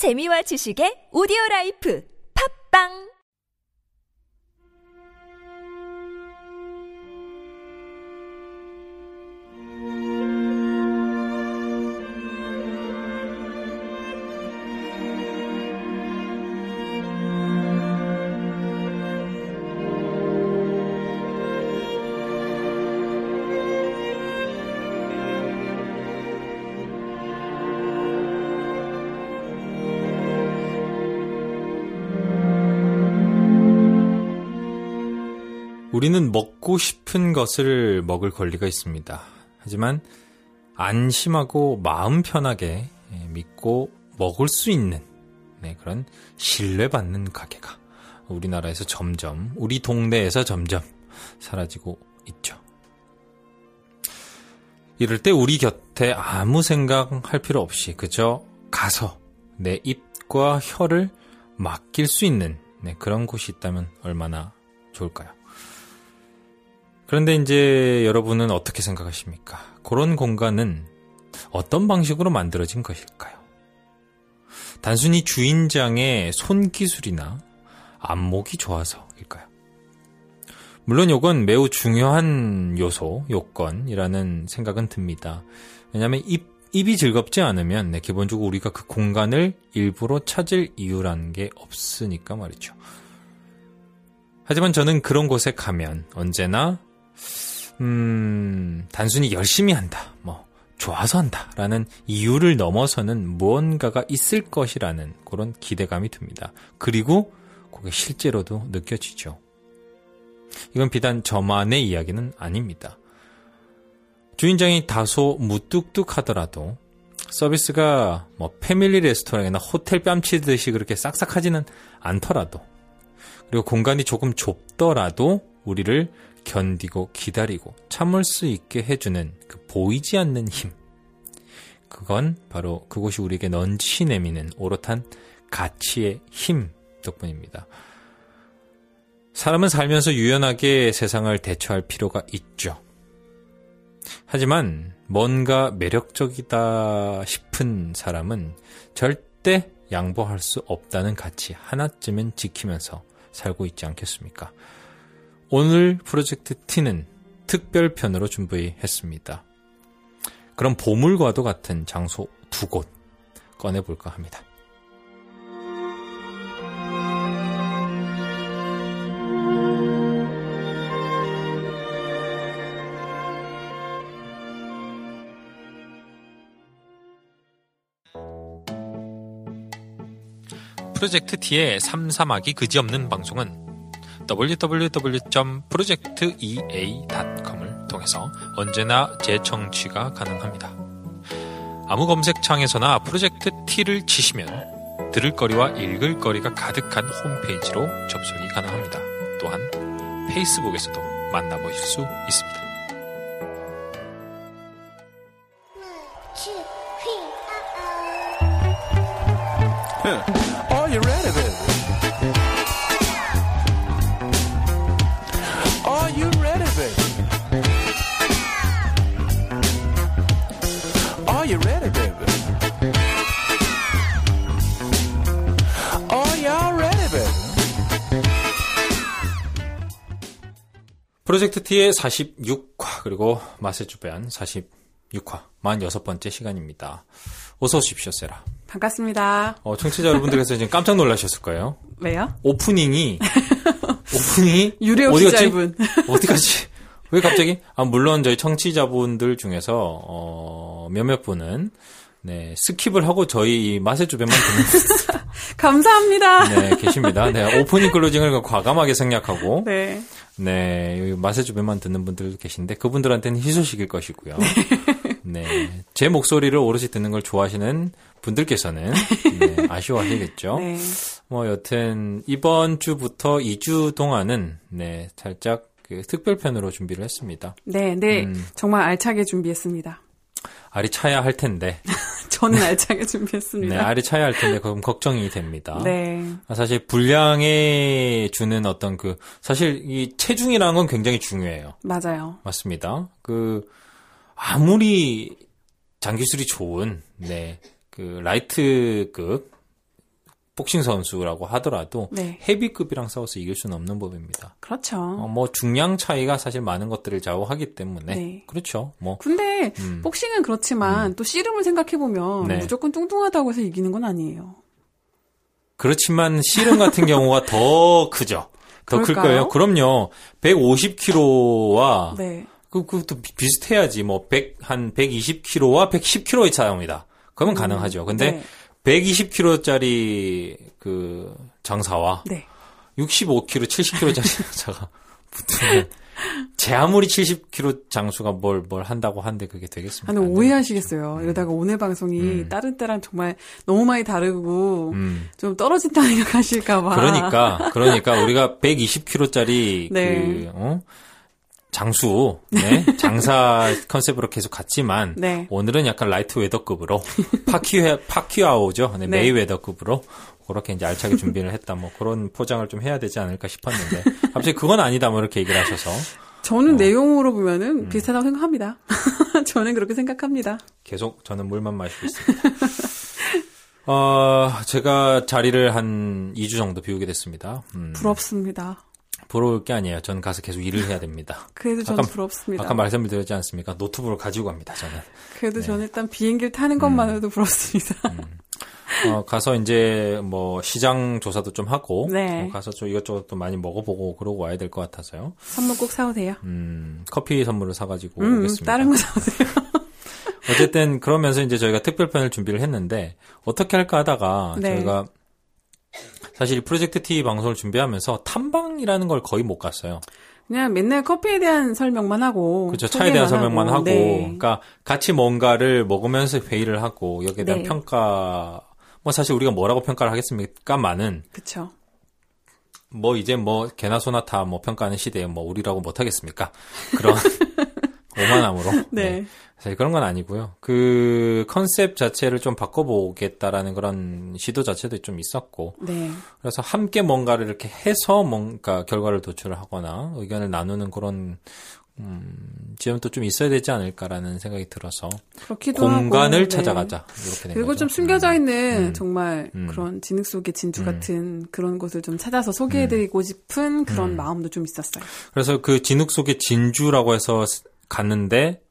재미와 지식의 오디오 라이프. 팝빵 우리는 먹고 싶은 것을 먹을 권리가 있습니다. 하지만 안심하고 마음 편하게 예, 믿고 먹을 수 있는 네, 그런 신뢰받는 가게가 우리나라에서 점점, 우리 동네에서 점점 사라지고 있죠. 이럴 때 우리 곁에 아무 생각할 필요 없이 그저 가서 내 입과 혀를 맡길 수 있는 네, 그런 곳이 있다면 얼마나 좋을까요? 그런데 이제 여러분은 어떻게 생각하십니까? 그런 공간은 어떤 방식으로 만들어진 것일까요? 단순히 주인장의 손기술이나 안목이 좋아서일까요? 물론 이건 매우 중요한 요소, 요건이라는 생각은 듭니다. 왜냐하면 입, 입이 즐겁지 않으면 네, 기본적으로 우리가 그 공간을 일부러 찾을 이유라는 게 없으니까 말이죠. 하지만 저는 그런 곳에 가면 언제나 음, 단순히 열심히 한다, 뭐, 좋아서 한다, 라는 이유를 넘어서는 무언가가 있을 것이라는 그런 기대감이 듭니다. 그리고 그게 실제로도 느껴지죠. 이건 비단 저만의 이야기는 아닙니다. 주인장이 다소 무뚝뚝하더라도 서비스가 뭐 패밀리 레스토랑이나 호텔 뺨치듯이 그렇게 싹싹하지는 않더라도 그리고 공간이 조금 좁더라도 우리를 견디고 기다리고 참을 수 있게 해주는 그 보이지 않는 힘. 그건 바로 그곳이 우리에게 넌지 내미는 오롯한 가치의 힘 덕분입니다. 사람은 살면서 유연하게 세상을 대처할 필요가 있죠. 하지만 뭔가 매력적이다 싶은 사람은 절대 양보할 수 없다는 가치 하나쯤은 지키면서 살고 있지 않겠습니까? 오늘 프로젝트 T는 특별편으로 준비했습니다. 그럼 보물과도 같은 장소 두 곳 꺼내볼까 합니다. 프로젝트 T의 삼삼하기 그지없는 방송은 www.projectea.com을 통해서 언제나 재청취가 가능합니다. 아무 검색창에서나 프로젝트 T를 치시면 들을 거리와 읽을 거리가 가득한 홈페이지로 접속이 가능합니다. 또한 페이스북에서도 만나보실 수 있습니다. 프로젝트 T의 46화 그리고 맛의 주변 46화 46번째 시간입니다. 어서 오십시오, 세라. 반갑습니다. 어, 청취자 여러분들께서 지금 깜짝 놀라셨을 거예요. 왜요? 오프닝이 오프닝이 유료? 기자분. 어디 갔지? 왜 갑자기? 아 물론 저희 청취자분들 중에서 어, 몇몇 분은 네 skip을 하고 저희 이 맛의 주변만 듣는 감사합니다. 네 계십니다. 네 오프닝 클로징을 과감하게 생략하고 네. 네, 맛의 주변만 듣는 분들 계신데 그분들한테는 희소식일 것이고요. 네. 제 목소리를 오롯이 듣는 걸 좋아하시는 분들께서는 네, 아쉬워하시겠죠. 네. 뭐 여튼 이번 주부터 2주 동안은 네, 살짝 그 특별편으로 준비를 했습니다. 네, 네. 음. 정말 알차게 준비했습니다. 알이 차야 할 텐데. 저는 알차게 네, 준비했습니다. 알이 차야 할 텐데 그럼 걱정이 됩니다. 네. 아, 사실 분량에 주는 어떤 그 사실 이 체중이라는 건 굉장히 중요해요. 맞아요. 맞습니다. 그 아무리 장기술이 좋은 네. 그 라이트급 복싱 선수라고 하더라도 네. 헤비급이랑 싸워서 이길 수는 없는 법입니다. 그렇죠. 어, 뭐 중량 차이가 사실 많은 것들을 좌우하기 때문에 네. 그렇죠. 뭐 근데 음. 복싱은 그렇지만 또 씨름을 생각해 보면 네. 무조건 뚱뚱하다고 해서 이기는 건 아니에요. 그렇지만 씨름 같은 경우가 더 크죠. 더 클? 거예요. 그럼요. 150kg와 네. 그, 그것도 비슷해야지. 뭐, 100, 한 120kg와 110kg의 차이입니다. 그러면 가능하죠. 근데 네. 120kg짜리 그 장사와 네. 65kg, 70kg짜리 장사가 붙으면 제 아무리 70kg 장수가 뭘, 뭘 한다고 한데 그게 되겠습니까? 아니 안 오해하시겠어요. 이러다가 오늘 방송이 다른 때랑 정말 너무 많이 다르고 음. 좀 떨어진다 생각하실까봐. 그러니까, 그러니까 우리가 120kg짜리 네. 그, 어? 장수, 네? 장사 컨셉으로 계속 갔지만, 네. 오늘은 약간 light weight급으로, 파퀴아, 파퀴아오죠? 네, 네. 메이웨더급으로, 그렇게 이제 알차게 준비를 했다, 뭐, 그런 포장을 좀 해야 되지 않을까 싶었는데, 갑자기 그건 아니다, 뭐, 이렇게 얘기를 하셔서, 저는 내용으로 음. 보면은 비슷하다고 생각합니다. 저는 그렇게 생각합니다. 계속 저는 물만 마시고 있습니다. 어, 제가 자리를 한 2주 정도 비우게 됐습니다. 음, 부럽습니다. 부러울 게 아니에요. 저는 가서 계속 일을 해야 됩니다. 그래도 저는 아까- 부럽습니다. 아까 말씀을 드렸지 않습니까? 노트북을 가지고 갑니다, 저는. 그래도 네. 저는 일단 비행기를 타는 음. 것만으로도 부럽습니다. 어, 가서 이제 뭐 시장 조사도 좀 하고, 네. 어, 가서 좀 이것저것 또 많이 먹어보고 그러고 와야 될 것 같아서요. 선물 꼭 사오세요. 음, 커피 선물을 사가지고 음, 오겠습니다. 다른 거 사오세요. 어쨌든 그러면서 이제 저희가 특별편을 준비를 했는데 어떻게 할까 하다가 네. 저희가 사실 이 프로젝트 T 방송을 준비하면서 탐방이라는 걸 거의 못 갔어요. 그냥 맨날 커피에 대한 설명만 하고. 그렇죠. 차에 대한 설명만 하고, 네. 그러니까 같이 뭔가를 먹으면서 회의를 하고 여기에 대한 네. 평가. 뭐 사실 우리가 뭐라고 평가를 하겠습니까만은 그쵸. 뭐 이제 뭐 개나 소나 다 뭐 평가하는 시대에 뭐 우리라고 못 하겠습니까? 그런 오만함으로. 네. 사실 그런 건 아니고요. 그 컨셉 자체를 좀 바꿔보겠다라는 그런 시도 자체도 좀 있었고, 네. 그래서 함께 뭔가를 이렇게 해서 뭔가 결과를 도출을 하거나 의견을 나누는 그런 음, 지점도 좀 있어야 되지 않을까라는 생각이 들어서 공간을 하고, 네. 찾아가자 이렇게 된 그리고 거죠. 좀 숨겨져 있는 음. 정말 음. 그런 진흙 속의 진주 음. 같은 그런 곳을 좀 찾아서 소개해드리고 싶은 그런 마음도 좀 있었어요. 그래서 그 진흙 속의 진주라고 해서 갔는데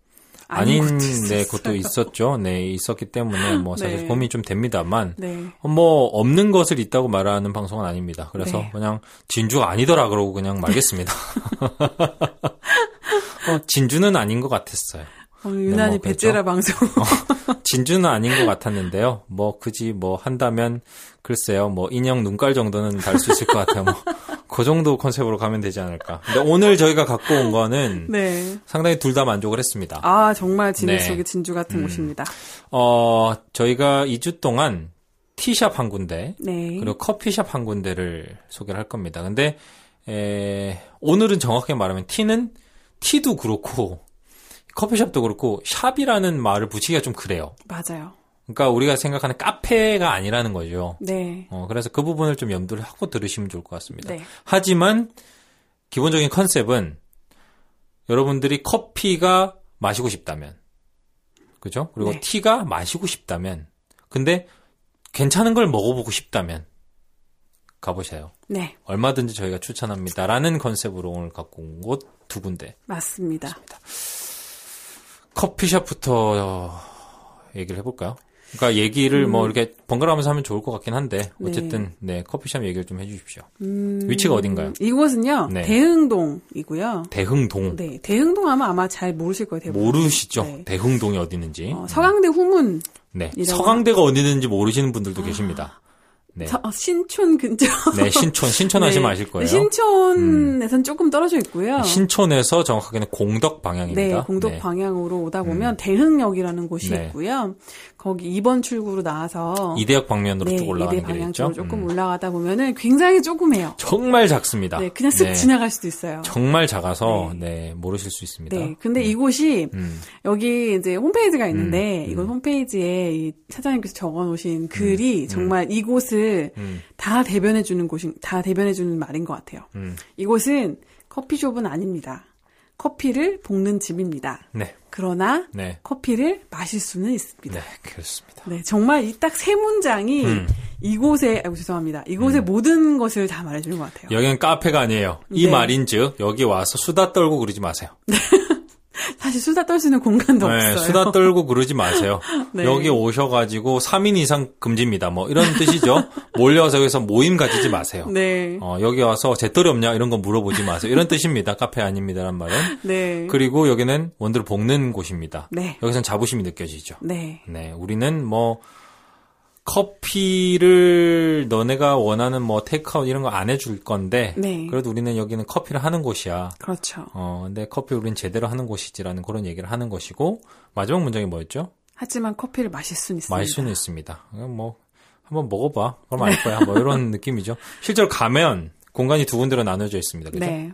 아닌 네. 것도 있었죠. 네 있었기 때문에 뭐 사실 네. 고민이 좀 됩니다만 네. 뭐 없는 것을 있다고 말하는 방송은 아닙니다. 그래서 네. 그냥 진주가 아니더라 그러고 그냥 말겠습니다. 어, 진주는 아닌 것 같았어요. 어, 유난히 뭐 그렇죠. 베테라 방송. 진주는 아닌 것 같았는데요. 뭐 굳이 뭐 한다면 글쎄요. 뭐 인형 눈깔 정도는 달 수 있을 것 같아요. 뭐 그 정도 컨셉으로 가면 되지 않을까. 근데 오늘 저희가 갖고 온 거는 네. 상당히 둘 다 만족을 했습니다. 아, 정말 진흙 네. 속의 진주 같은 음. 곳입니다. 어, 저희가 2주 동안 티샵 한 군데 네. 그리고 커피숍 한 군데를 소개를 할 겁니다. 근데 에, 오늘은 정확하게 말하면 티는 티도 그렇고 커피숍도 그렇고 샵이라는 말을 붙이기가 좀 그래요. 맞아요. 그러니까 우리가 생각하는 카페가 아니라는 거죠. 네. 어, 그래서 그 부분을 좀 염두를 하고 들으시면 좋을 것 같습니다. 네. 하지만 기본적인 컨셉은 여러분들이 커피가 마시고 싶다면, 그죠? 그리고 네. 티가 마시고 싶다면, 근데 괜찮은 걸 먹어보고 싶다면 가보세요. 네. 얼마든지 저희가 추천합니다라는 컨셉으로 오늘 갖고 온 곳 두 군데. 맞습니다. 커피숍부터 얘기를 해볼까요? 그러니까 얘기를 뭐 이렇게 번갈아 가면서 하면 좋을 것 같긴 한데 음. 네. 어쨌든 네 커피숍 얘기를 좀 해주십시오. 음, 위치가 어딘가요? 이곳은요. 네. 대흥동이고요. 대흥동 네. 대흥동 하면 아마 잘 모르실 거예요. 대부분. 모르시죠? 네. 대흥동이 어디 있는지. 어, 서강대 후문 네. 서강대가 어디 있는지 모르시는 분들도 계십니다. 네. 서- 어, 신촌 근처. 네, 신촌, 신촌 하시면 네. 아실 거예요. 음. 신촌에선 조금 떨어져 있고요. 신촌에서 정확하게는 공덕 방향입니다. 네, 공덕 네. 방향으로 오다 보면 대흥역이라는 곳이 네. 있고요. 거기 2번 출구로 나와서 이대역 방면으로 네, 쭉 올라가는 길이 있죠. 조금 음. 올라가다 보면은 굉장히 조그매요. 정말 작습니다. 네, 그냥 쓱 네. 지나갈 수도 있어요. 정말 작아서 네, 모르실 수 있습니다. 네, 근데 이곳이 음. 여기 이제 홈페이지가 있는데 음, 이곳 홈페이지에 이 사장님께서 적어 놓으신 글이 정말 이곳을 음. 다 대변해 주는 곳인, 다 대변해 주는 말인 것 같아요. 음. 이곳은 커피숍은 아닙니다. 커피를 볶는 집입니다. 네. 그러나 네. 커피를 마실 수는 있습니다. 네, 그렇습니다. 네, 정말 이 딱 세 문장이 음. 이곳에, 아이고, 죄송합니다. 이곳의 모든 것을 다 말해주는 것 같아요. 여기는 카페가 아니에요. 이 네. 말인즉 여기 와서 수다 떨고 그러지 마세요. 사실 수다 떨 수 있는 공간도 네, 없어요. 수다 떨고 그러지 마세요. 네. 여기 오셔가지고 3인 이상 금지입니다. 뭐 이런 뜻이죠. 몰려서 여기서 모임 가지지 마세요. 네. 어, 여기 와서 재떨이 없냐 이런 거 물어보지 마세요. 이런 뜻입니다. 카페 아닙니다란 말은. 네. 그리고 여기는 원두를 볶는 곳입니다. 네. 여기선 자부심이 느껴지죠. 네. 네, 우리는 뭐 커피를 너네가 원하는 뭐 테이크아웃 이런 거 안 해줄 건데 네. 그래도 우리는 여기는 커피를 하는 곳이야. 그렇죠. 어, 근데 커피 우린 제대로 하는 곳이지라는 그런 얘기를 하는 것이고 마지막 문장이 뭐였죠? 하지만 커피를 마실 수는 있습니다. 마실 수는 있습니다. 뭐 한번 먹어봐. 그럼 알 거야. 뭐 이런 느낌이죠. 실제로 가면 공간이 두 군데로 나눠져 있습니다. 그죠? 네.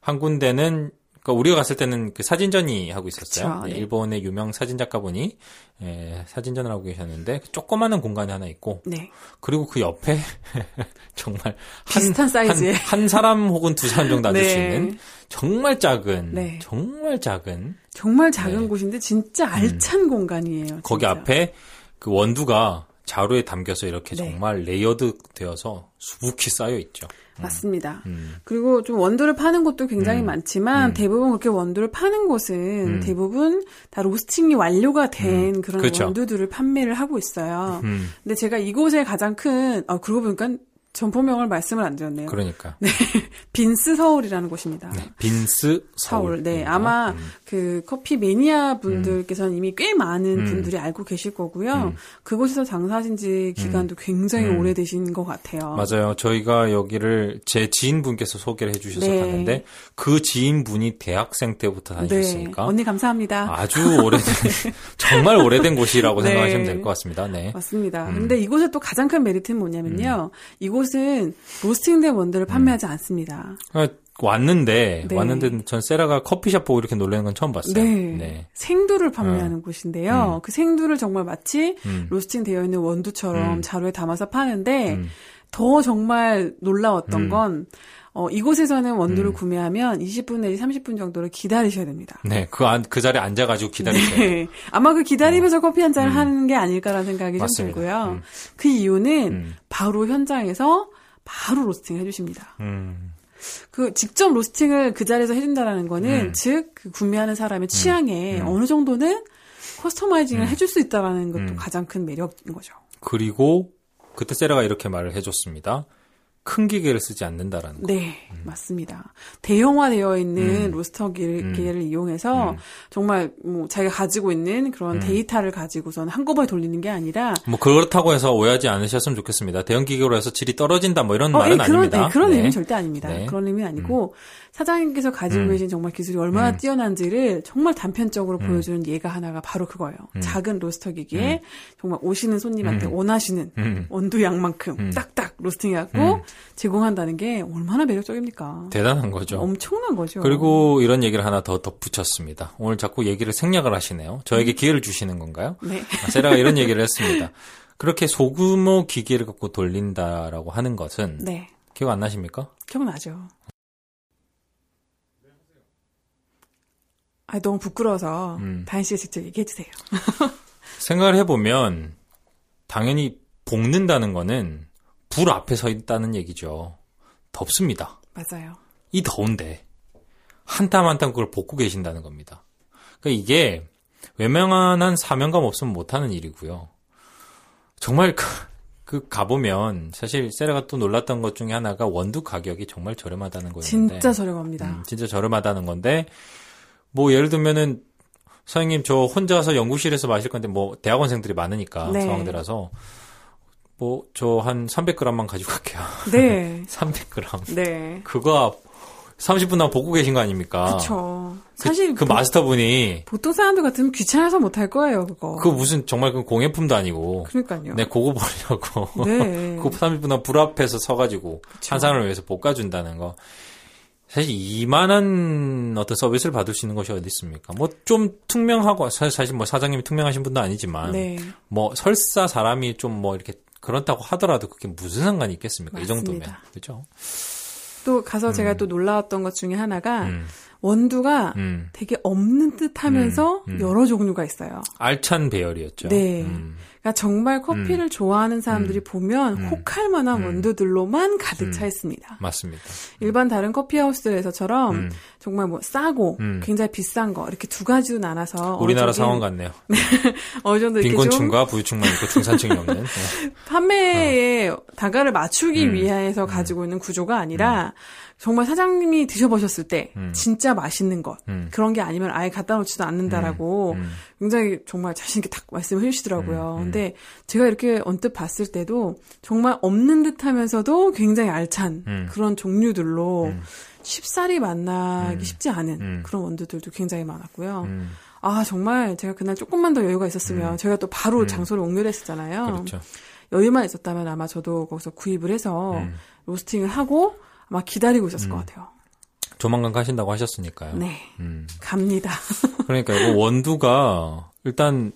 한 군데는 그러니까 우리가 갔을 때는 그 사진전이 하고 있었어요. 그쵸, 네, 네. 일본의 유명 사진 작가분이 예, 사진전을 하고 계셨는데 그 조그마한 공간이 하나 있고 네. 그리고 그 옆에 정말 한, 비슷한 사이즈의. 한, 한 사람 혹은 두 사람 정도 앉을 수 네. 있는 정말 작은 네. 정말 작은 정말 작은 네. 곳인데 진짜 알찬 공간이에요. 거기 진짜. 앞에 그 원두가 자루에 담겨서 이렇게 네. 정말 layered 되어서 수북히 쌓여 있죠. 맞습니다. 음. 그리고 좀 원두를 파는 곳도 굉장히 음. 많지만 음. 대부분 그렇게 원두를 파는 곳은 대부분 다 로스팅이 완료가 된 그런 그렇죠. 원두들을 판매를 하고 있어요. 음, 근데 제가 이곳의 가장 큰, 아, 그러고 보니까 전포명을 말씀을 안 드렸네요. 그러니까 빈스 서울이라는 곳입니다. 네, 빈스 서울. 서울. 네, 아마 그 커피 매니아 분들께서는 이미 꽤 많은 음. 분들이 알고 계실 거고요. 그곳에서 장사하신 지 기간도 굉장히 음. 오래되신 것 같아요. 맞아요. 저희가 여기를 제 지인분께서 소개를 해주셔서 네. 갔는데 그 지인분이 대학생 때부터 네. 다니셨으니까 언니 감사합니다. 아주 오래된 정말 오래된 곳이라고 네. 생각하시면 될 것 같습니다. 네. 맞습니다. 음. 근데 이곳의 또 가장 큰 메리트는 뭐냐면요. 이곳 은 로스팅된 원두를 판매하지 않습니다. 그러니까 왔는데 네. 왔는데 전 세라가 커피숍 보고 이렇게 놀라는 건 처음 봤어요. 네. 생두를 판매하는 곳인데요. 그 생두를 정말 마치 음. 로스팅 되어 있는 원두처럼 음. 자루에 담아서 파는데 음. 더 정말 놀라웠던 음. 건 어, 이곳에서는 원두를 음. 구매하면 20분 내지 30분 정도를 기다리셔야 됩니다. 네, 그, 안, 그 자리에 앉아가지고 기다리세요. 네. 아마 그 기다리면서 커피 한 잔을 음. 하는 게 아닐까라는 생각이 좀 맞습니다. 들고요. 음. 그 이유는 음. 바로 현장에서 바로 로스팅 해주십니다. 음, 그 직접 로스팅을 그 자리에서 해준다라는 거는 음. 즉그 구매하는 사람의 취향에 음. 어느 정도는 커스터마이징을 해줄 수 있다라는 것도 음. 가장 큰 매력인 거죠. 그리고 그때 세라가 이렇게 말을 해줬습니다. 큰 기계를 쓰지 않는다라는 거. 네, 맞습니다. 대형화되어 있는 음. 로스터 기- 음. 기계를 이용해서 음. 정말 뭐 자기가 가지고 있는 그런 음. 데이터를 가지고선 한꺼번에 돌리는 게 아니라 뭐 그렇다고 해서 오해하지 않으셨으면 좋겠습니다. 대형 기계로 해서 질이 떨어진다 뭐 이런 어, 말은 예, 그런, 아닙니다. 네, 그런 네. 의미는 절대 아닙니다. 네. 그런 의미는 아니고 사장님께서 가지고 음. 계신 정말 기술이 얼마나 음. 뛰어난지를 정말 단편적으로 음. 보여주는 예가 하나가 바로 그거예요. 음. 작은 로스터 기계에 정말 오시는 손님한테 음. 원하시는 음. 원두 양만큼 음. 딱딱 로스팅해갖고 음. 제공한다는 게 얼마나 매력적입니까? 대단한 거죠. 엄청난 거죠. 그리고 이런 얘기를 하나 더 덧붙였습니다. 오늘 자꾸 얘기를 생략을 하시네요. 저에게 기회를 주시는 건가요? 네. 아, 세라가 이런 얘기를 했습니다. 그렇게 소규모 기계를 갖고 돌린다라고 하는 것은 네. 기억 안 나십니까? 기억나죠. 아, 너무 부끄러워서 음. 다현 씨가 직접 얘기해 주세요. 생각을 해보면 당연히 볶는다는 거는 불 앞에 서 있다는 얘기죠. 덥습니다. 맞아요. 이 더운데 한땀 한땀 그걸 볶고 계신다는 겁니다. 그러니까 이게 외면한 사명감 없으면 못하는 일이고요. 정말 그, 그 가보면 사실 세라가 또 놀랐던 것 중에 하나가 원두 가격이 정말 저렴하다는 거였는데 진짜 저렴합니다. 음, 진짜 저렴하다는 건데 뭐 예를 들면은 사장님 저 혼자서 연구실에서 마실 건데 뭐 대학원생들이 많으니까 네. 서강대라서 뭐 저 한 300g만 가지고 갈게요. 네. 300g. 네. 그거 30분 동안 볶고 계신 거 아닙니까? 그쵸. 그- 사실 그, 보- 마스터분이 보통 사람들 같으면 귀찮아서 못 할 거예요, 그거. 그 무슨 정말 그 공예품도 아니고 그러니까요. 내 그거 보려고 네. 그 30분 동안 불 앞에서 서가지고 그쵸. 한 사람을 위해서 볶아준다는 거 사실 이만한 어떤 서비스를 받을 수 있는 것이 어디 있습니까? 뭐 좀 투명하고 사- 사실 뭐 사장님이 투명하신 분도 아니지만 네. 뭐 설사 사람이 좀 뭐 이렇게 그렇다고 하더라도 그게 무슨 상관이 있겠습니까? 이 맞습니다. 정도면 그죠? 또 가서 제가 또 놀라웠던 것 중에 하나가 음, 원두가 음. 되게 없는 듯 하면서 음, 음. 여러 종류가 있어요. 알찬 배열이었죠. 네. 음, 그러니까 정말 커피를 좋아하는 사람들이 보면 음. 혹할 만한 음. 원두들로만 가득 음. 차 있습니다. 맞습니다. 일반 다른 커피하우스에서처럼 음. 정말 뭐 싸고 음. 굉장히 비싼 거 이렇게 두 가지로 나눠서 우리나라 상황 같네요. 어느 정도 이렇게 좀 빈곤층과 부유층만 있고 중산층이 없는. 네. 판매의 단가를 맞추기 음. 위해서 가지고 있는 구조가 아니라 정말 사장님이 드셔보셨을 때 음. 진짜 맛있는 것 음. 그런 게 아니면 아예 갖다 놓지도 않는다라고 음. 굉장히 정말 자신 있게 딱 말씀을 해주시더라고요. 음, 음. 근데 제가 이렇게 언뜻 봤을 때도 정말 없는 듯 하면서도 굉장히 알찬 음. 그런 종류들로 음. 쉽사리 만나기 음. 쉽지 않은 음. 그런 원두들도 굉장히 많았고요. 음. 아 정말 제가 그날 조금만 더 여유가 있었으면 저희가 또 바로 음. 장소를 옮겨냈었잖아요. 그렇죠. 여유만 있었다면 아마 저도 거기서 구입을 해서 음. 로스팅을 하고 아마 기다리고 있었을 것 같아요. 조만간 가신다고 하셨으니까요. 네, 음. 갑니다. 그러니까 이거 원두가 일단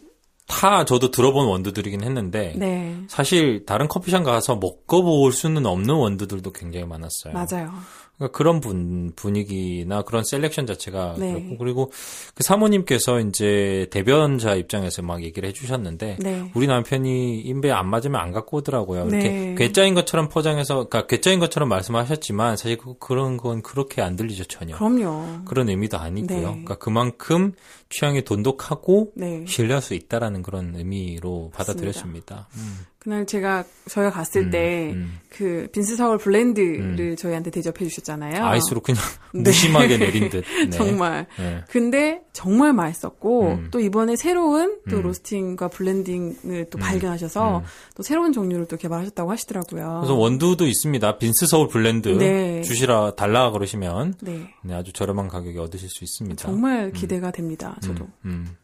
다 저도 들어본 원두들이긴 했는데 네, 사실 다른 커피숍 가서 먹어볼 수는 없는 원두들도 굉장히 많았어요. 맞아요. 그러니까 그런 분, 분위기나 그런 selection 자체가 네. 그렇고 그리고 그 사모님께서 이제 대변자 입장에서 막 얘기를 해주셨는데 네. 우리 남편이 입에 안 맞으면 안 갖고 오더라고요. 이렇게 네. 괴짜인 것처럼 포장해서 그러니까 괴짜인 것처럼 말씀하셨지만 사실 그, 그런 건 그렇게 안 들리죠 전혀. 그럼요. 그런 의미도 아니고요. 네. 그러니까 그만큼 취향이 돈독하고 네. 신뢰할 수 있다라는 그런 의미로 받아들였습니다. 음, 그날 제가 저희가 갔을 음, 때 음. 그 빈스 서울 blend를 저희한테 대접해 주셨잖아요. 아이스로 그냥 네. 무심하게 내린 듯. 네. 정말. 네. 근데 정말 맛있었고 음. 또 이번에 새로운 또 음. 로스팅과 블렌딩을 또 음. 발견하셔서 음. 또 새로운 종류를 또 개발하셨다고 하시더라고요. 그래서 원두도 있습니다. 빈스 서울 blend 네. 주시라 달라 그러시면 네. 네, 아주 저렴한 가격에 얻으실 수 있습니다. 정말 기대가 됩니다. 저도. 음, 음.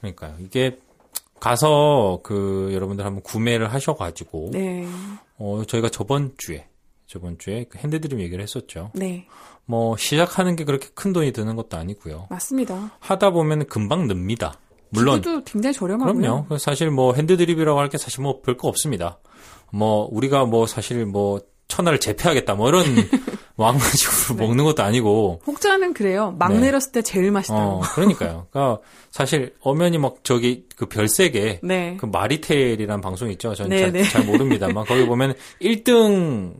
그러니까요. 이게 가서 그 여러분들 한번 구매를 하셔가지고 네. 어 저희가 저번 주에 저번 주에 그 핸드드림 얘기를 했었죠. 네. 뭐 시작하는 게 그렇게 큰 돈이 드는 것도 아니고요. 맞습니다. 하다 보면 금방 늡니다. 물론 기구도 굉장히 저렴하고요. 그럼요. 그래서 사실 뭐 핸드드립이라고 할 게 사실 뭐 별거 없습니다. 뭐 우리가 뭐 사실 뭐 천하를 제패하겠다 뭐 이런 왕가식으로 네. 먹는 것도 아니고 혹자는 그래요. 막 네. 내렸을 때 제일 맛있다고. 어 그러니까요. 그러니까 사실 엄연히 막 저기 그 별세계 네. 그 마리텔이라는 방송 있죠. 저는 네, 잘, 네. 잘 모릅니다만 거기 보면 1등이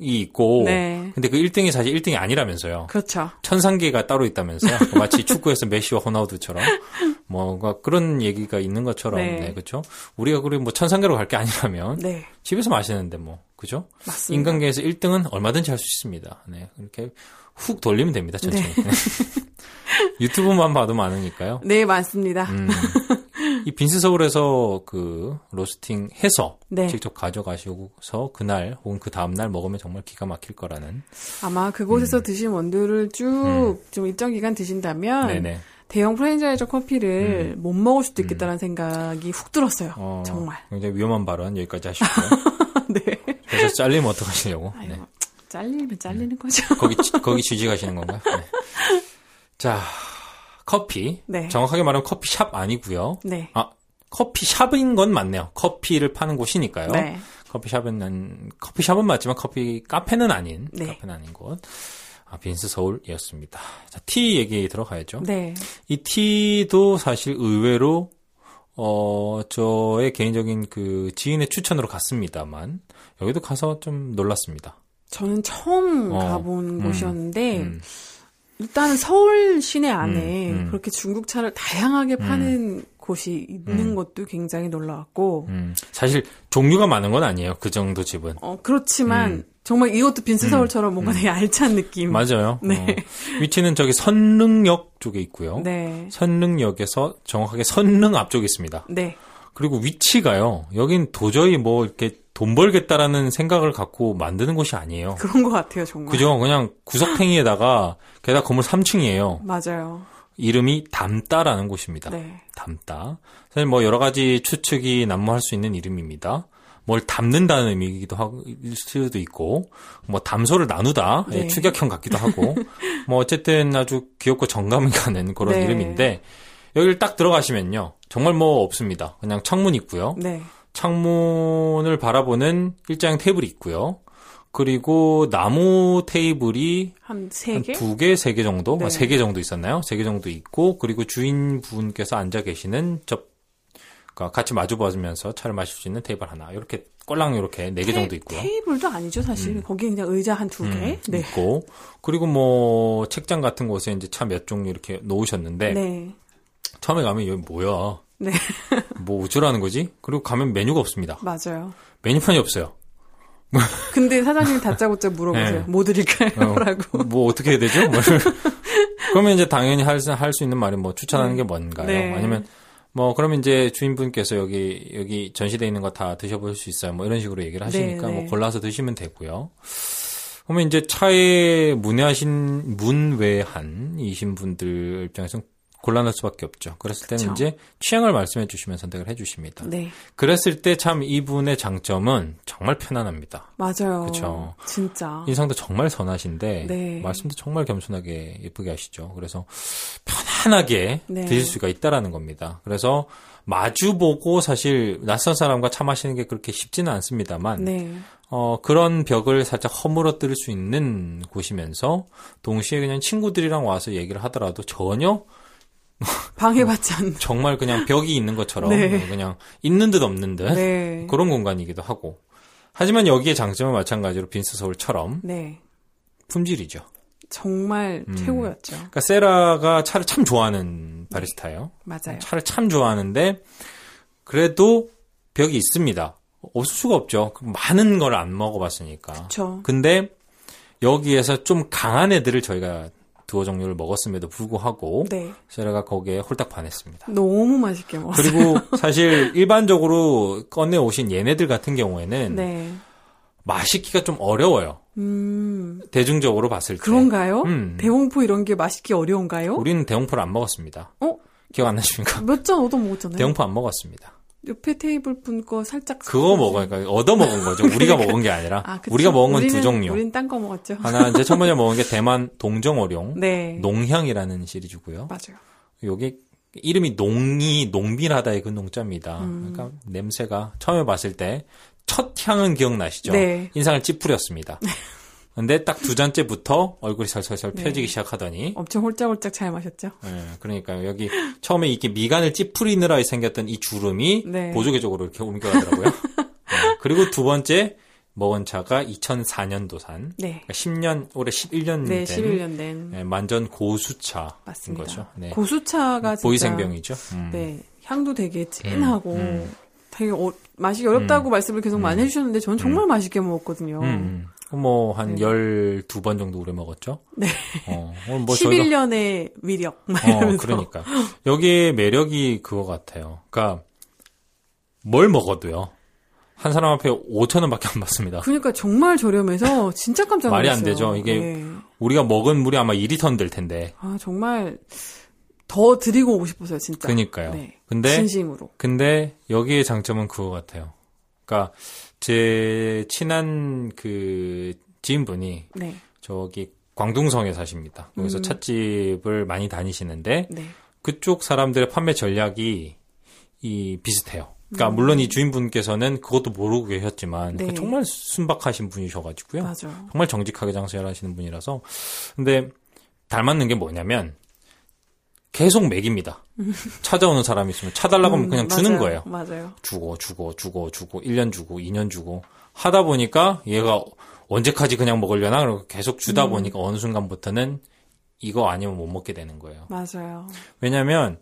있고 네. 근데 그 1등이 사실 1등이 아니라면서요. 그렇죠. 천상계가 따로 있다면서요. 마치 축구에서 메시와 호나우두처럼 뭔가 그런 얘기가 있는 것처럼 네. 네, 그렇죠. 우리가 그리고 뭐 천상계로 갈 게 아니라면 네. 집에서 마시는데 뭐 그죠? 맞습니다. 인간계에서 1등은 얼마든지 할 수 있습니다. 네. 그렇게 훅 돌리면 됩니다. 천천히. 유튜브만 봐도 많으니까요. 네, 맞습니다. 음, 이 빈스 서울에서 그 로스팅 해서 네. 직접 가져가시고서 그날 혹은 그 다음 날 먹으면 정말 기가 막힐 거라는. 아마 그곳에서 드신 원두를 쭉좀 일정 기간 드신다면 음. 네네. 대형 프랜차이즈 커피를 못 먹을 수도 있겠다는 생각이 훅 들었어요. 어, 정말. 굉장히 위험한 발언 여기까지 하시고요. 네. 잘리면 어떡하시려고. 아이고, 네. 잘리면 잘리는 거죠. 거기 취- 거기 취직하시는 건가요? 네. 자 커피. 네. 정확하게 말하면 커피샵 아니고요. 네. 아 커피샵인 건 맞네요. 커피를 파는 곳이니까요. 네. 커피샵은 커피샵은 맞지만 커피 카페는 아닌 네. 카페는 아닌 곳. 아, 빈스 서울이었습니다. 자, 티 얘기 들어가야죠. 네. 이 티도 사실 의외로 어 저의 개인적인 그 지인의 추천으로 갔습니다만 여기도 가서 좀 놀랐습니다. 저는 처음 어, 가본 음, 곳이었는데 음, 일단 서울 시내 안에 음, 음. 그렇게 중국차를 다양하게 파는 곳이 있는 것도 굉장히 놀라웠고 음. 사실 종류가 많은 건 아니에요. 그 정도 집은. 어 그렇지만 정말 이것도 빈스 서울처럼 뭔가 되게 알찬 느낌. 음. 맞아요. 네. 어, 위치는 저기 선릉역 쪽에 있고요. 네. 선릉역에서 정확하게 선릉 앞쪽에 있습니다. 네. 그리고 위치가요. 여긴 도저히 뭐 이렇게 돈 벌겠다라는 생각을 갖고 만드는 곳이 아니에요. 그런 것 같아요, 정말. 그죠? 그냥 구석탱이에다가 게다가 건물 3층이에요. 맞아요. 이름이 담다라는 곳입니다. 네. 담다. 사실 뭐 여러 가지 추측이 난무할 수 있는 이름입니다. 뭘 담는다는 의미이기도 하고 일 수도 있고 뭐 담소를 나누다 예, 네. 축약형 같기도 하고 뭐 어쨌든 아주 귀엽고 정감이 가는 그런 네. 이름인데 여기를 딱 들어가시면요 정말 뭐 없습니다 그냥 창문 있고요 네. 창문을 바라보는 일장 테이블이 있고요 그리고 나무 테이블이 한세한 개? 두 개, 세 개 정도? 네. 세개 정도 있었나요? 세 개 정도 있고, 그리고 주인분께서 앉아 계시는 접, 그러니까 같이 마주 보면서 차를 마실 수 있는 테이블 하나. 이렇게 꼴랑 이렇게 네 개 정도 있고요. 테이블도 아니죠, 사실. 거기에 그냥 의자 한 두 개. 음, 네. 있고, 그리고 뭐, 책장 같은 곳에 이제 차 몇 종류 이렇게 놓으셨는데, 네. 처음에 가면 여기 뭐야? 네. 뭐 어쩌라는 거지? 그리고 가면 메뉴가 없습니다. 맞아요. 메뉴판이 없어요. 근데 사장님이 다짜고짜 물어보세요. 네. 뭐 드릴까요? 어, 라고. 뭐 어떻게 해야 되죠? 뭐 그러면 이제 당연히 할수할수 있는 말이 뭐 추천하는 게 뭔가요? 네. 아니면 뭐 그러면 이제 주인분께서 여기 여기 전시돼 있는 거 다 드셔볼 수 있어요. 뭐 이런 식으로 얘기를 하시니까 네, 네. 뭐 골라서 드시면 되고요. 그러면 이제 차에 문외하신 문외한이신 분들 입장에서는 곤란할 수밖에 없죠. 그랬을 때는 그쵸. 이제 취향을 말씀해 주시면 선택을 해 주십니다. 네. 그랬을 때 참 이분의 장점은 정말 편안합니다. 맞아요. 그쵸. 진짜. 인상도 정말 선하신데 네. 말씀도 정말 겸손하게 예쁘게 하시죠. 그래서 편안하게 네. 드실 수가 있다라는 겁니다. 그래서 마주보고 사실 낯선 사람과 차 마시는 게 그렇게 쉽지는 않습니다만 네. 어, 그런 벽을 살짝 허물어뜨릴 수 있는 곳이면서 동시에 그냥 친구들이랑 와서 얘기를 하더라도 전혀 방해받지 않는. 정말 그냥 벽이 있는 것처럼 네. 그냥 있는 듯 없는 듯 네. 그런 공간이기도 하고 하지만 여기에 장점은 마찬가지로 빈스 서울처럼 네. 품질이죠. 정말 음. 최고였죠. 그러니까 세라가 차를 참 좋아하는 바리스타예요. 맞아요. 차를 참 좋아하는데 그래도 벽이 있습니다. 없을 수가 없죠. 그 많은 걸 안 먹어봤으니까. 그쵸. 근데 여기에서 좀 강한 애들을 저희가 두어 종류를 먹었음에도 불구하고 네. 세라가 거기에 홀딱 반했습니다. 너무 맛있게 먹었어요. 그리고 사실 일반적으로 꺼내 오신 얘네들 같은 경우에는 네. 맛있기가 좀 어려워요. 음. 대중적으로 봤을 때. 그런가요? 음. 대홍포 이런 게 맛있기 어려운가요? 우리는 대홍포를 안 먹었습니다. 어? 기억 안 나십니까? 몇 잔 얻어 먹었잖아요. 대홍포 안 먹었습니다. 옆에 테이블 분 거 살짝. 그거 먹으니까 얻어 먹은 거죠. 우리가 먹은 게 아니라 아. 우리가 먹은 건 두 종류. 우린 딴 거 먹었죠. 하나 이제 첫 번째 먹은 게 대만 동정어룡 네. 농향이라는 시리즈고요. 맞아요. 요게 이름이 농이 농밀하다의 그 농자입니다. 음. 그러니까 냄새가 처음에 봤을 때 첫 향은 기억나시죠? 네. 인상을 찌푸렸습니다. 근데 딱 두 잔째부터 얼굴이 살살살 네. 펴지기 시작하더니 엄청 홀짝홀짝 잘 마셨죠? 예, 그러니까요. 여기 처음에 이렇게 미간을 찌푸리느라 생겼던 이 주름이 네. 보조개 쪽으로 이렇게 옮겨가더라고요. 예, 그리고 두 번째 먹은 차가 2004년도산. 네. 10년, 올해 11년 네, 된 11년 된. 예, 만전 고수차인 맞습니다. 거죠. 네. 고수차가. 보이생병이죠. 음. 네. 향도 되게 진하고 음. 되게 어, 맛이 어렵다고 말씀을 계속 많이 해주셨는데 저는 정말 맛있게 먹었거든요. 뭐, 한 12번 정도 오래 먹었죠. 네. 어, 뭐 저희가 11년의 위력. 막 어. 그러니까. 여기에 매력이 그거 같아요. 그러니까 뭘 먹어도요. 한 사람 앞에 5천 원 밖에 안 받습니다. 그러니까 정말 저렴해서 진짜 깜짝 놀랐어요. 말이 안 되죠. 이게 네. 우리가 먹은 물이 아마 2리터는 될 텐데. 아 정말 더 드리고 오고 싶었어요, 진짜. 그니까요. 네. 근데 진심으로. 근데 여기의 장점은 그거 같아요. 그러니까 제 친한 그 지인분이 네. 저기 광둥성에 사십니다. 거기서 음. 찻집을 많이 다니시는데 네. 그쪽 사람들의 판매 전략이 이 비슷해요. 음. 그러니까 물론 이 주인분께서는 그것도 모르고 계셨지만 네. 정말 순박하신 분이셔가지고요. 맞아. 정말 정직하게 장사를 하시는 분이라서 근데 닮았는 게 뭐냐면 계속 먹입니다. 찾아오는 사람이 있으면 차달라고 하면 음, 그냥 주는 맞아요. 거예요. 맞아요. 주고 주고 주고 주고 1년 주고 2년 주고 하다 보니까 얘가 언제까지 그냥 먹으려나 그러고 계속 주다 음. 보니까 어느 순간부터는 이거 아니면 못 먹게 되는 거예요. 맞아요. 왜냐하면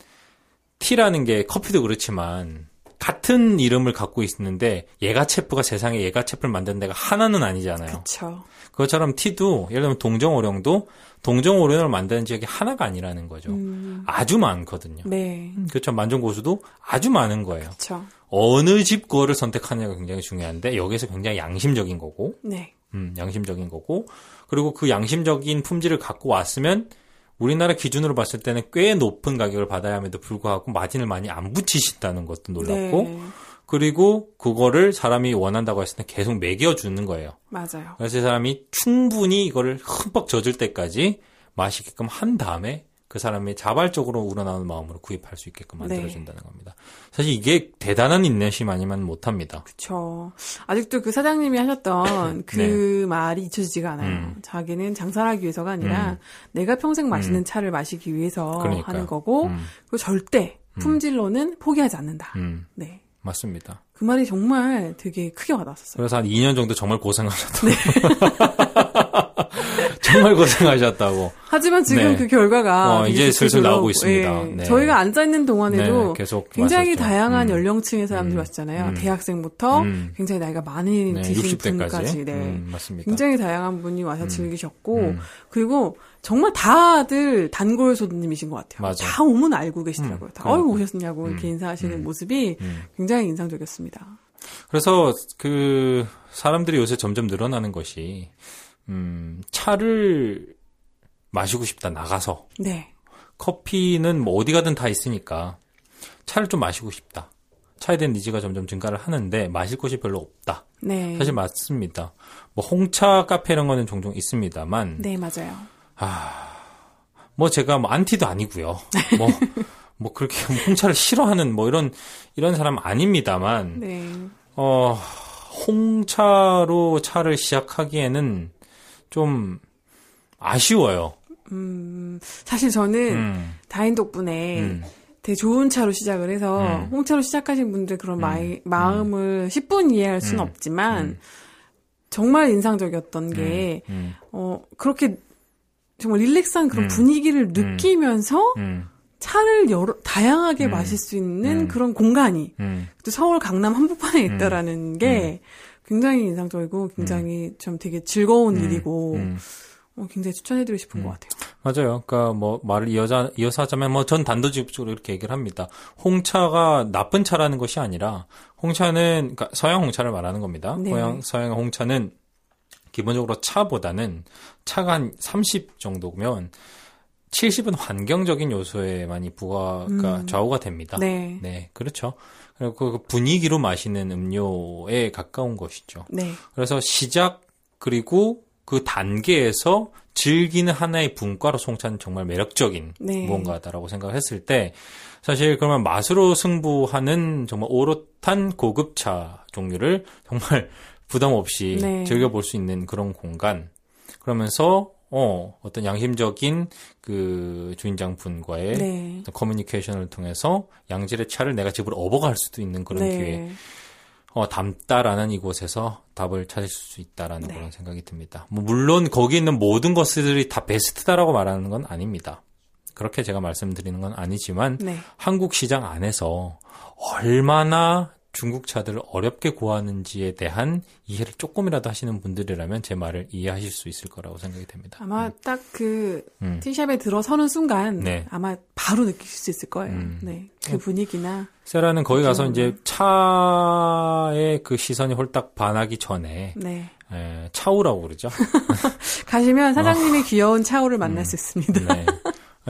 티라는 게 커피도 그렇지만 같은 이름을 갖고 있는데 예가체프가 세상에 예가체프를 만든 데가 하나는 아니잖아요. 그쵸. 그것처럼 티도 예를 들면 동정오룡도 동정오룡을 만드는 지역이 하나가 아니라는 거죠. 음, 아주 많거든요. 네. 그렇죠. 만종 고수도 아주 많은 거예요. 그쵸. 어느 집 거를 선택하느냐가 굉장히 중요한데 여기서 굉장히 양심적인 거고, 네. 음, 양심적인 거고, 그리고 그 양심적인 품질을 갖고 왔으면 우리나라 기준으로 봤을 때는 꽤 높은 가격을 받아야 함에도 불구하고 마진을 많이 안 붙이신다는 것도 놀랍고, 네. 그리고 그거를 사람이 원한다고 했을 때 계속 먹여주는 거예요. 맞아요. 그래서 이 사람이 충분히 이거를 흠뻑 젖을 때까지 마시게끔 한 다음에 그그 사람이 자발적으로 우러나오는 마음으로 구입할 수 있게끔 네. 만들어준다는 겁니다. 사실 이게 대단한 인내심 아니면 못합니다. 그쵸. 아직도 그 사장님이 하셨던 그 말이 잊혀지지가 않아요. 네. 음. 자기는 장사를 하기 위해서가 아니라 내가 평생 마시는 차를 마시기 위해서 그러니까요. 하는 거고, 음. 그리고 절대 품질로는 포기하지 않는다. 음, 네. 맞습니다. 그 말이 정말 되게 크게 와닿았었어요. 그래서 한 2년 정도 정말 고생하셨다고. 네. 정말 고생하셨다고. 하지만 지금 네. 그 결과가 어, 이제 슬슬 나오고 있습니다. 예. 네. 저희가 앉아 있는 동안에도 네, 굉장히 왔었죠. 다양한 음. 연령층의 사람들이 음. 왔잖아요. 음. 대학생부터 음. 굉장히 나이가 많이 네, 드신 60대까지. 분까지, 네. 음, 맞습니다. 굉장히 다양한 분이 와서 즐기셨고 음. 그리고 정말 다들 단골 손님이신 것 같아요. 맞아요. 다 오면 알고 계시더라고요. 음, 다. 어이구 오셨냐고 이렇게 인사하시는 모습이 음. 굉장히 인상적이었습니다. 그래서 그 사람들이 요새 점점 늘어나는 것이 음, 차를 마시고 싶다 나가서 네, 커피는 뭐 어디 가든 다 있으니까 차를 좀 마시고 싶다. 차에 대한 니즈가 점점 증가를 하는데 마실 곳이 별로 없다. 네, 사실 맞습니다. 뭐 홍차 카페 이런 거는 종종 있습니다만 네 맞아요. 뭐 제가 뭐 안티도 아니고요. 뭐 뭐 그렇게 홍차를 싫어하는 뭐 이런 이런 사람 아닙니다만 네, 어 홍차로 차를 시작하기에는 좀 아쉬워요. 사실 저는 음, 다인 덕분에 음, 되게 좋은 차로 시작을 해서 음. 홍차로 시작하신 분들 그런 마이, 마음을 10분 이해할 수는 음. 없지만 음. 정말 인상적이었던 게 음, 어, 그렇게 정말 relax한 그런 음. 분위기를 느끼면서 음, 차를 여러, 다양하게 음. 마실 수 있는 음. 그런 공간이 음, 또 서울 강남 한복판에 있다라는 게 굉장히 인상적이고 굉장히 좀 되게 즐거운 일이고 음. 어, 굉장히 추천해드리고 싶은 것 같아요. 맞아요. 그러니까 뭐 말을 이어자, 이어서 하자면 뭐 전 단도직입적으로 이렇게 얘기를 합니다. 홍차가 나쁜 차라는 것이 아니라 홍차는 그러니까 서양 홍차를 말하는 겁니다. 네. 서양 서양 홍차는 기본적으로 차보다는 차가 한 30 정도면 70은 환경적인 요소에 많이 부과가 좌우가 됩니다. 네. 네, 그렇죠. 그리고 그 분위기로 마시는 음료에 가까운 것이죠. 네. 그래서 시작 그리고 그 단계에서 즐기는 하나의 분과로 송차는 정말 매력적인 네. 무언가다라고 생각했을 때 사실 그러면 맛으로 승부하는 정말 오롯한 고급차 종류를 정말 부담 없이 네. 즐겨볼 수 있는 그런 공간 그러면서 어 어떤 양심적인 그 주인장 분과의 네. 커뮤니케이션을 통해서 양질의 차를 내가 집으로 업어갈 수도 있는 그런 기회 네. 어, 담다라는 이곳에서 답을 찾을 수 있다라는 네. 그런 생각이 듭니다. 뭐 물론 거기 있는 모든 것들이 다 베스트다라고 말하는 건 아닙니다. 그렇게 제가 말씀드리는 건 아니지만 네. 한국 시장 안에서 얼마나 중국 차들을 어렵게 구하는지에 대한 이해를 조금이라도 하시는 분들이라면 제 말을 이해하실 수 있을 거라고 생각이 됩니다. 아마 딱그 음. 티샵에 들어서는 순간 네. 아마 바로 느낄 수 있을 거예요. 음. 네. 그 분위기나 세라는 거기 가서 그렇구나. 이제 차의 그 시선이 홀딱 반하기 전에 네. 에, 차우라고 그러죠. 가시면 사장님의 귀여운 차오를 만날 수 있습니다. 어. 네.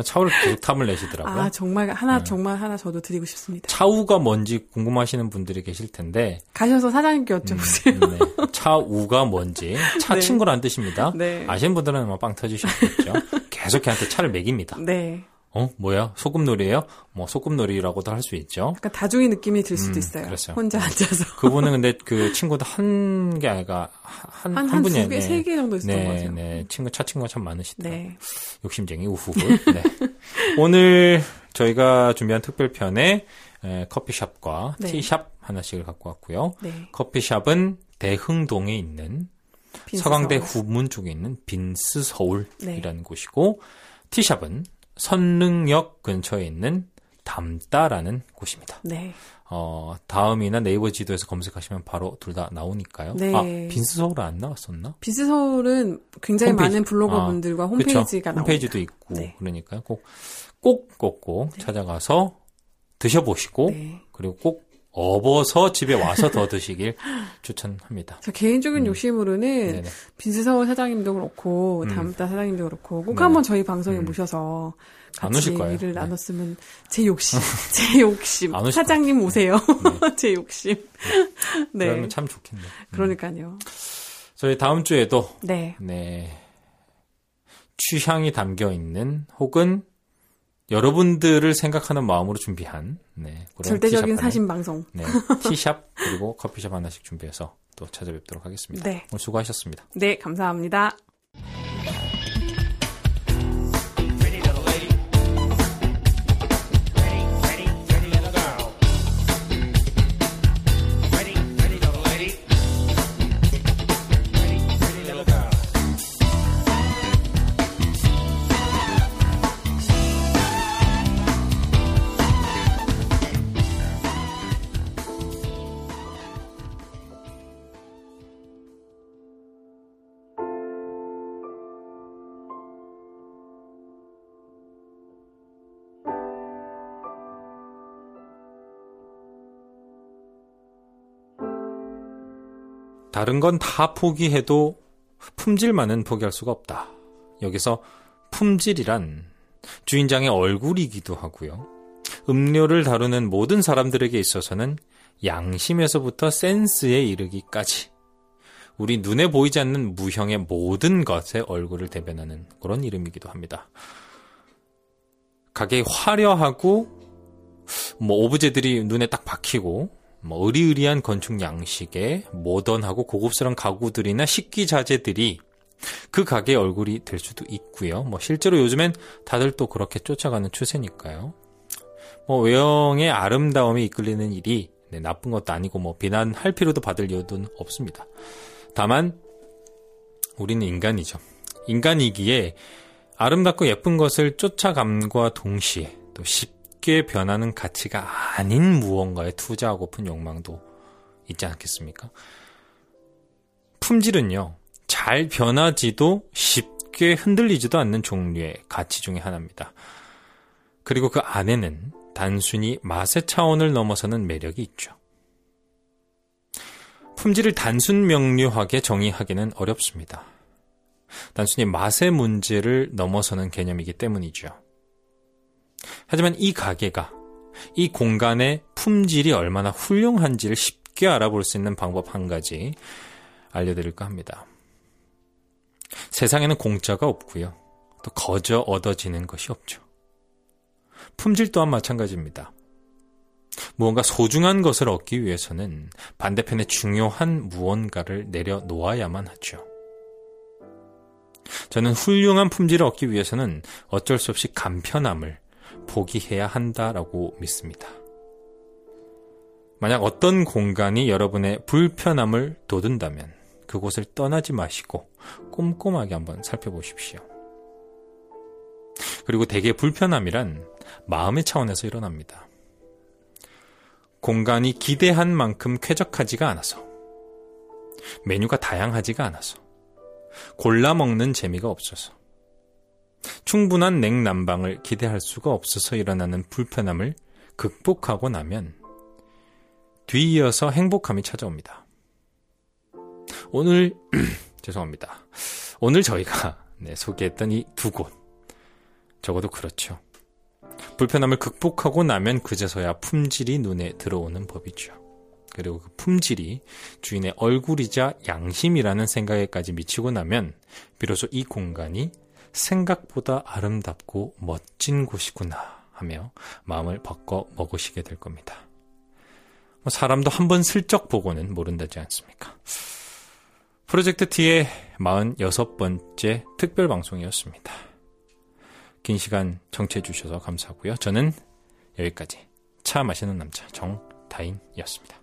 차우를 계속 탐을 내시더라고요. 아, 정말 하나 네. 정말 하나 저도 드리고 싶습니다. 차우가 뭔지 궁금하시는 분들이 계실 텐데 가셔서 사장님께 여쭤보세요. 음, 네. 차우가 뭔지 차 네. 친구란 뜻입니다. 네. 아시는 분들은 아마 빵 터지셨겠죠. 계속 걔한테 차를 먹입니다. 네. 어 뭐야 소꿉놀이에요? 뭐 소꿉놀이라고도 할 수 있죠. 약간 다중의 느낌이 들 수도 음, 있어요. 그렇죠. 혼자 앉아서. 그분은 근데 그 친구도 한개 아니가 한, 한, 분이 두 개, 세개 정도 있었던 것 네, 같아요. 네. 친구, 차 친구가 참 많으시더라고요. 네. 욕심쟁이 우후후. 네. 오늘 저희가 준비한 특별편에 에, 커피숍과 네. 티샵 하나씩을 갖고 왔고요. 네. 커피숍은 대흥동에 있는 서강대 서울. 후문 쪽에 있는 빈스 서울이라는 네. 곳이고 티샵은 선릉역 근처에 있는 담다라는 곳입니다. 네. 어, 다음이나 네이버 지도에서 검색하시면 바로 둘 다 나오니까요. 네. 아, 빈스 서울은 안 나왔었나? 빈스 서울은 굉장히 홈페이지. 많은 블로거분들과 아, 홈페이지가 그쵸? 나옵니다. 홈페이지도 있고 네. 그러니까 꼭 꼭 꼭꼭 찾아가서 드셔보시고 네. 그리고 꼭 업어서 집에 와서 더 드시길 추천합니다. 저 개인적인 욕심으로는 음. 네네. 빈스 서울 사장님도 그렇고 음. 담다 사장님도 그렇고 꼭 네네. 한번 저희 방송에 음. 모셔서 안 같이. 얘기를 네. 나눴으면 제 욕심, 제 욕심. 사장님 오세요. 제 욕심. 네. 그러면 참 좋겠네요. 음. 그러니까요. 저희 다음 주에도 네. 네 취향이 담겨 있는 혹은 여러분들을 생각하는 마음으로 준비한 네, 그런 절대적인 티샵 사신 방송. 네, 티샵 그리고 커피숍 하나씩 준비해서 또 찾아뵙도록 하겠습니다. 네. 오늘 수고하셨습니다. 네, 감사합니다. 다른 건 다 포기해도 품질만은 포기할 수가 없다. 여기서 품질이란 주인장의 얼굴이기도 하고요. 음료를 다루는 모든 사람들에게 있어서는 양심에서부터 센스에 이르기까지 우리 눈에 보이지 않는 무형의 모든 것의 얼굴을 대변하는 그런 이름이기도 합니다. 가게 화려하고 뭐 오브제들이 눈에 딱 박히고 뭐 의리의리한 건축 양식의 모던하고 고급스러운 가구들이나 식기 자재들이 그 가게의 얼굴이 될 수도 있고요. 뭐 실제로 요즘엔 다들 또 그렇게 쫓아가는 추세니까요. 뭐 외형의 아름다움에 이끌리는 일이 네, 나쁜 것도 아니고 뭐 비난할 필요도 받을 이유는 없습니다. 다만 우리는 인간이죠. 인간이기에 아름답고 예쁜 것을 쫓아감과 동시에 또 쉽 게 변하는 가치가 아닌 무언가에 투자하고픈 욕망도 있지 않겠습니까? 품질은요, 잘 변하지도 쉽게 흔들리지도 않는 종류의 가치 중의 하나입니다. 그리고 그 안에는 단순히 맛의 차원을 넘어서는 매력이 있죠. 품질을 단순 명료하게 정의하기는 어렵습니다. 단순히 맛의 문제를 넘어서는 개념이기 때문이죠. 하지만 이 가게가 이 공간의 품질이 얼마나 훌륭한지를 쉽게 알아볼 수 있는 방법 한 가지 알려드릴까 합니다. 세상에는 공짜가 없고요. 또 거저 얻어지는 것이 없죠. 품질 또한 마찬가지입니다. 무언가 소중한 것을 얻기 위해서는 반대편에 중요한 무언가를 내려놓아야만 하죠. 저는 훌륭한 품질을 얻기 위해서는 어쩔 수 없이 간편함을 포기해야 한다라고 믿습니다. 만약 어떤 공간이 여러분의 불편함을 돋운다면 그곳을 떠나지 마시고 꼼꼼하게 한번 살펴보십시오. 그리고 대개 불편함이란 마음의 차원에서 일어납니다. 공간이 기대한 만큼 쾌적하지가 않아서, 메뉴가 다양하지가 않아서, 골라 먹는 재미가 없어서, 충분한 냉난방을 기대할 수가 없어서 일어나는 불편함을 극복하고 나면 뒤이어서 행복함이 찾아옵니다. 오늘 죄송합니다. 오늘 저희가 네, 소개했던 이 두 곳 적어도 그렇죠. 불편함을 극복하고 나면 그제서야 품질이 눈에 들어오는 법이죠. 그리고 그 품질이 주인의 얼굴이자 양심이라는 생각에까지 미치고 나면 비로소 이 공간이 생각보다 아름답고 멋진 곳이구나 하며 마음을 바꿔 먹으시게 될 겁니다. 뭐 사람도 한 번 슬쩍 보고는 모른다지 않습니까? 프로젝트 T의 46번째 특별 방송이었습니다. 긴 시간 정치해 주셔서 감사하고요. 저는 여기까지 차 마시는 남자 정다인이었습니다.